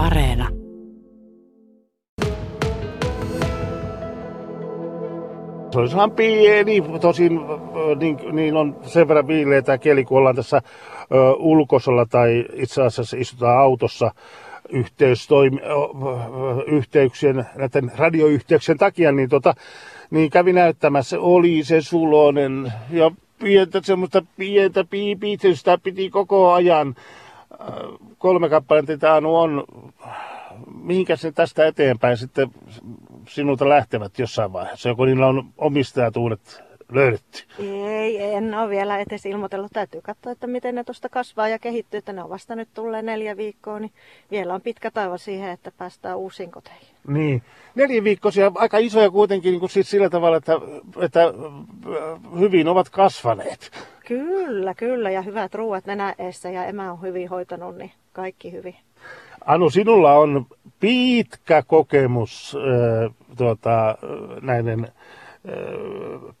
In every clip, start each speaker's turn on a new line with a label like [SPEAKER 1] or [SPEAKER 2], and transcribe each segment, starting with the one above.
[SPEAKER 1] Areena.
[SPEAKER 2] Se olisi ihan pieni, tosin niin, niin on sen verran viileä tämä kieli, kun ollaan tässä ö, ulkosella tai itse asiassa istutaan autossa yhteystoimi, yhteyksien, näiden radioyhteyksien takia, niin, tota, niin kävi näyttämässä, oli se sulonen ja pientä semmoista pientä piipitystä piti koko ajan. Kolme kappaletta tämä on, mihinkä se tästä eteenpäin sitten sinulta lähtevät jossain vaiheessa, joko niillä on omistajat uudet löydetty?
[SPEAKER 3] Ei, en ole vielä edes ilmoitellut. Täytyy katsoa, että miten ne tuosta kasvaa ja kehittyy. Että ne on vasta nyt tulleen neljä viikkoa, niin vielä on pitkä taiva siihen, että päästään uusiin koteihin.
[SPEAKER 2] Niin. Neljä viikkoisia, aika isoja kuitenkin niin kuin siis sillä tavalla, että, että hyvin ovat kasvaneet.
[SPEAKER 3] Kyllä, kyllä. Ja hyvät ruuat nenäessä ja emä on hyvin hoitanut, niin kaikki hyvin.
[SPEAKER 2] Anu, sinulla on pitkä kokemus äh, tuota, näiden äh,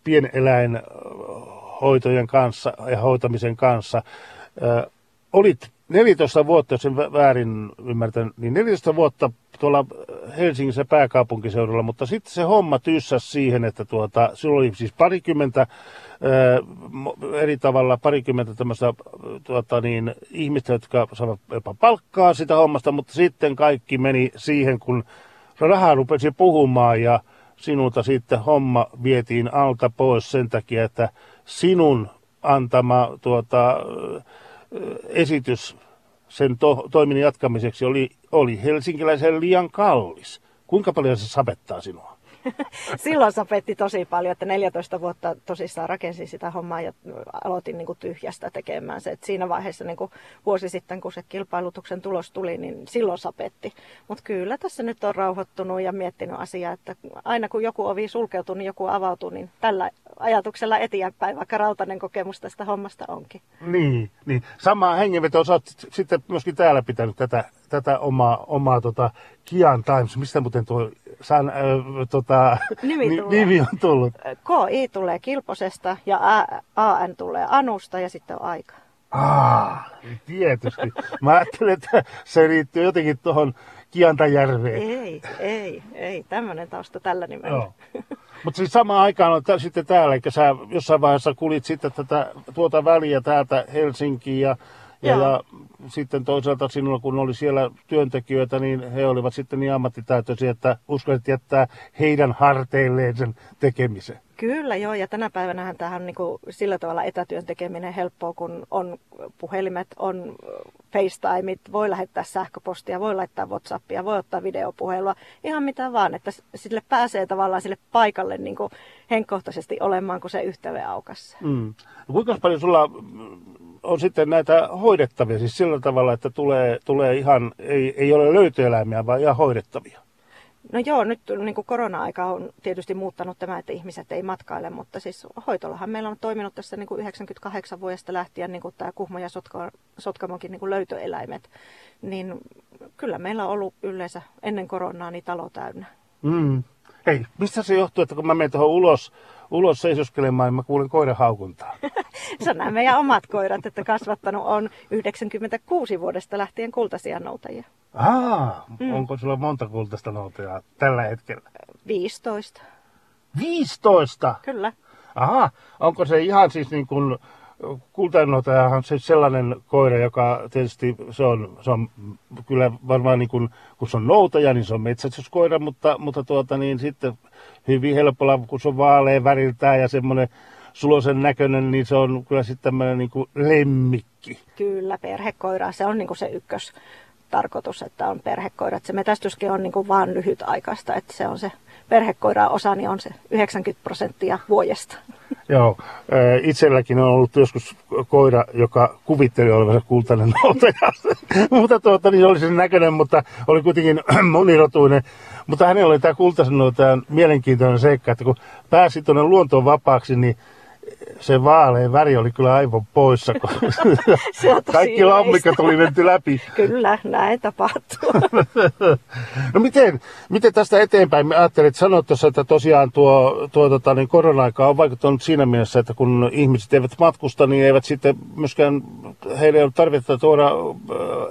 [SPEAKER 2] pieneläinhoitojen kanssa ja hoitamisen kanssa. Äh, olit 14 vuotta, jos en väärin ymmärtän, niin 14 vuotta tuolla Helsingissä pääkaupunkiseudulla, mutta sitten se homma tyssäs siihen, että tuota, sinulla oli siis parikymmentä eri tavalla parikymmentä tämmöistä tuota niin, ihmistä, jotka saavat jopa palkkaa sitä hommasta, mutta sitten kaikki meni siihen, kun rahaa rupesi puhumaan ja sinulta sitten homma vietiin alta pois sen takia, että sinun antama tuota, esitys sen to, toiminnan jatkamiseksi oli, oli helsinkiläisen liian kallis. Kuinka paljon se sapettaa sinua?
[SPEAKER 3] Silloin sapetti tosi paljon, että 14 vuotta tosissaan rakensin sitä hommaa ja aloitin niin kuin tyhjästä tekemään se. Et siinä vaiheessa niin kuin vuosi sitten, kun se kilpailutuksen tulos tuli, niin silloin sapetti. Mutta kyllä tässä nyt on rauhoittunut ja miettinyt asiaa, että aina kun joku ovi sulkeutuu, niin joku avautuu, niin tällä ajatuksella eteenpäin, vaikka rautainen kokemus tästä hommasta onkin.
[SPEAKER 2] Niin, niin. sama hengenveto, olet sitten myöskin täällä pitänyt tätä, tätä omaa, omaa tota Kian Times, mistä muuten tuo san, äh, tota,
[SPEAKER 3] nimi,
[SPEAKER 2] nimi on tullut?
[SPEAKER 3] KI tulee Kilposesta ja AN tulee Anusta ja sitten on aika.
[SPEAKER 2] Ah, tietysti. Mä ajattelin, että se liittyy jotenkin tuohon Kiantajärveen.
[SPEAKER 3] Ei, ei, ei. Tämmöinen tausta tällä nimellä.
[SPEAKER 2] Mutta siis samaan aikaan on t- sitten täällä, eli sä jossain vaiheessa kulit sitten tätä, tuota väliä täältä Helsinkiin ja, ja, ja sitten toisaalta sinulla, kun oli siellä työntekijöitä, niin he olivat sitten niin ammattitaitoisia, että uskallit jättää heidän harteilleen sen tekemisen.
[SPEAKER 3] Kyllä joo, ja tänä päivänä tähän on niin kuin sillä tavalla etätyön tekeminen helppoa, kun on puhelimet, on FaceTimeit, voi lähettää sähköpostia, voi laittaa Whatsappia, voi ottaa videopuhelua, ihan mitä vaan, että sille pääsee tavallaan sille paikalle niin kuin henkkohtaisesti olemaan, kun se yhteyden aukassa.
[SPEAKER 2] Mm. No kuinka paljon sulla on sitten näitä hoidettavia, siis sillä tavalla, että tulee, tulee ihan, ei, ei ole löytöeläimiä, vaan ihan hoidettavia?
[SPEAKER 3] No joo, nyt niin kuin korona-aika on tietysti muuttanut tämä, että ihmiset ei matkaile, mutta siis hoitolahan meillä on toiminut tässä niin kuin 98 vuodesta lähtien niin kuin tämä Kuhmo ja Sotka, Sotkamonkin niin kuin löytöeläimet. Niin kyllä meillä on ollut yleensä ennen koronaa niin talo täynnä.
[SPEAKER 2] Mm. Hei, mistä se johtuu, että kun mä menen tuohon ulos, ulos seisoskelemaan, niin mä kuulen koiran haukuntaa?
[SPEAKER 3] se on nämä meidän omat koirat, että kasvattanut on 96 vuodesta lähtien kultaisia noutajia.
[SPEAKER 2] Aa, mm. onko sulla monta kultaista noutajaa tällä hetkellä?
[SPEAKER 3] 15.
[SPEAKER 2] 15?
[SPEAKER 3] Kyllä.
[SPEAKER 2] Aha, onko se ihan siis niin kuin kultainotajahan on siis sellainen koira, joka tietysti se on, se on kyllä varmaan niin kuin, kun se on noutaja, niin se on metsästyskoira, mutta, mutta tuota niin sitten hyvin helpolla, kun se on vaalea väriltään ja semmoinen sulosen näköinen, niin se on kyllä sitten tämmöinen niin kuin lemmikki.
[SPEAKER 3] Kyllä, perhekoira, se on niin kuin se ykkös tarkoitus, että on perhekoirat. Se metästyskin on niin kuin vaan lyhytaikaista, että se on se perhekoira osa, niin on se 90 prosenttia vuodesta.
[SPEAKER 2] Joo, itselläkin on ollut joskus koira, joka kuvitteli olevansa kultainen noutaja. mutta tuota, niin oli sen näköinen, mutta oli kuitenkin monirotuinen. Mutta hänellä oli tämä kultaisen noutajan mielenkiintoinen seikka, että kun pääsi tuonne luontoon vapaaksi, niin se vaaleen väri oli kyllä aivan poissa, kun kaikki lammikat oli menty läpi.
[SPEAKER 3] Kyllä, näin tapahtuu.
[SPEAKER 2] no miten, miten tästä eteenpäin? Mä ajattelin, että sanoit tuossa, että tosiaan tuo, tuo tota, niin korona-aika on vaikuttanut siinä mielessä, että kun ihmiset eivät matkusta, niin eivät sitten myöskään, heille ei ole tarvetta tuoda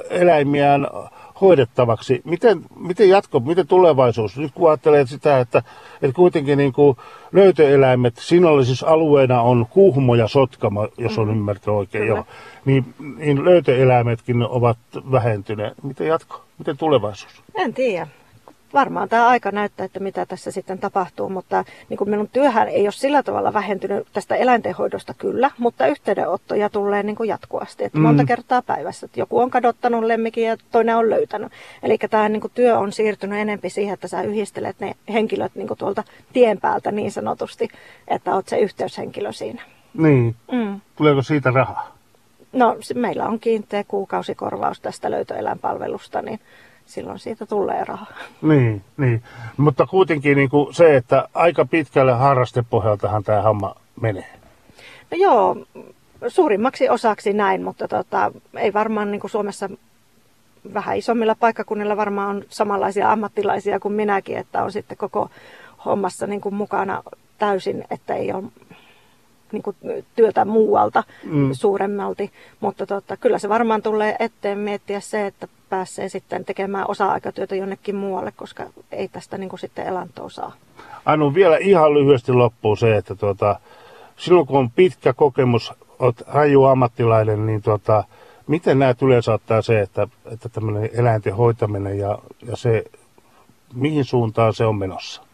[SPEAKER 2] eläimiään hoidettavaksi. Miten, miten jatko, miten tulevaisuus? Nyt kun ajattelee sitä, että, että kuitenkin niin kuin löytöeläimet, sinnallisuusalueena on Kuhmo ja Sotkamo, jos on mm. ymmärtänyt oikein, joo, niin, niin löytöeläimetkin ovat vähentyneet. Miten jatko? Miten tulevaisuus?
[SPEAKER 3] En tiedä varmaan tämä aika näyttää, että mitä tässä sitten tapahtuu, mutta niin kuin minun työhän ei ole sillä tavalla vähentynyt tästä eläintenhoidosta kyllä, mutta yhteydenottoja tulee niin kuin jatkuvasti, että mm. monta kertaa päivässä, että joku on kadottanut lemmikin ja toinen on löytänyt. Eli tämä niin kuin työ on siirtynyt enempi siihen, että sä yhdistelet ne henkilöt niin kuin tuolta tien päältä niin sanotusti, että oot se yhteyshenkilö siinä.
[SPEAKER 2] Niin. Mm. Tuleeko siitä rahaa?
[SPEAKER 3] No meillä on kiinteä kuukausikorvaus tästä löytöeläinpalvelusta, niin silloin siitä tulee rahaa.
[SPEAKER 2] Niin, niin. mutta kuitenkin niin kuin se, että aika pitkälle harrastepohjaltahan tämä homma menee.
[SPEAKER 3] No joo, suurimmaksi osaksi näin, mutta tota, ei varmaan niin kuin Suomessa vähän isommilla paikkakunnilla varmaan on samanlaisia ammattilaisia kuin minäkin, että on sitten koko hommassa niin kuin mukana täysin, että ei ole niin kuin työtä muualta mm. suuremmalti. Mutta tota, kyllä se varmaan tulee eteen miettiä se, että pääsee sitten tekemään osa-aikatyötä jonnekin muualle, koska ei tästä niin kuin sitten elantoa saa.
[SPEAKER 2] Anu, vielä ihan lyhyesti loppuun se, että tuota, silloin kun on pitkä kokemus, olet raju ammattilainen, niin tuota, miten nämä yleensä ottaa se, että, että tämmöinen eläinten hoitaminen ja, ja se, mihin suuntaan se on menossa?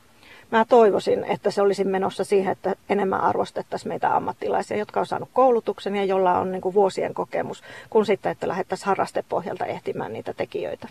[SPEAKER 3] Mä toivoisin, että se olisi menossa siihen, että enemmän arvostettaisiin meitä ammattilaisia, jotka on saanut koulutuksen ja jolla on niin kuin vuosien kokemus, kun sitten, että lähdettäisiin harrastepohjalta ehtimään niitä tekijöitä.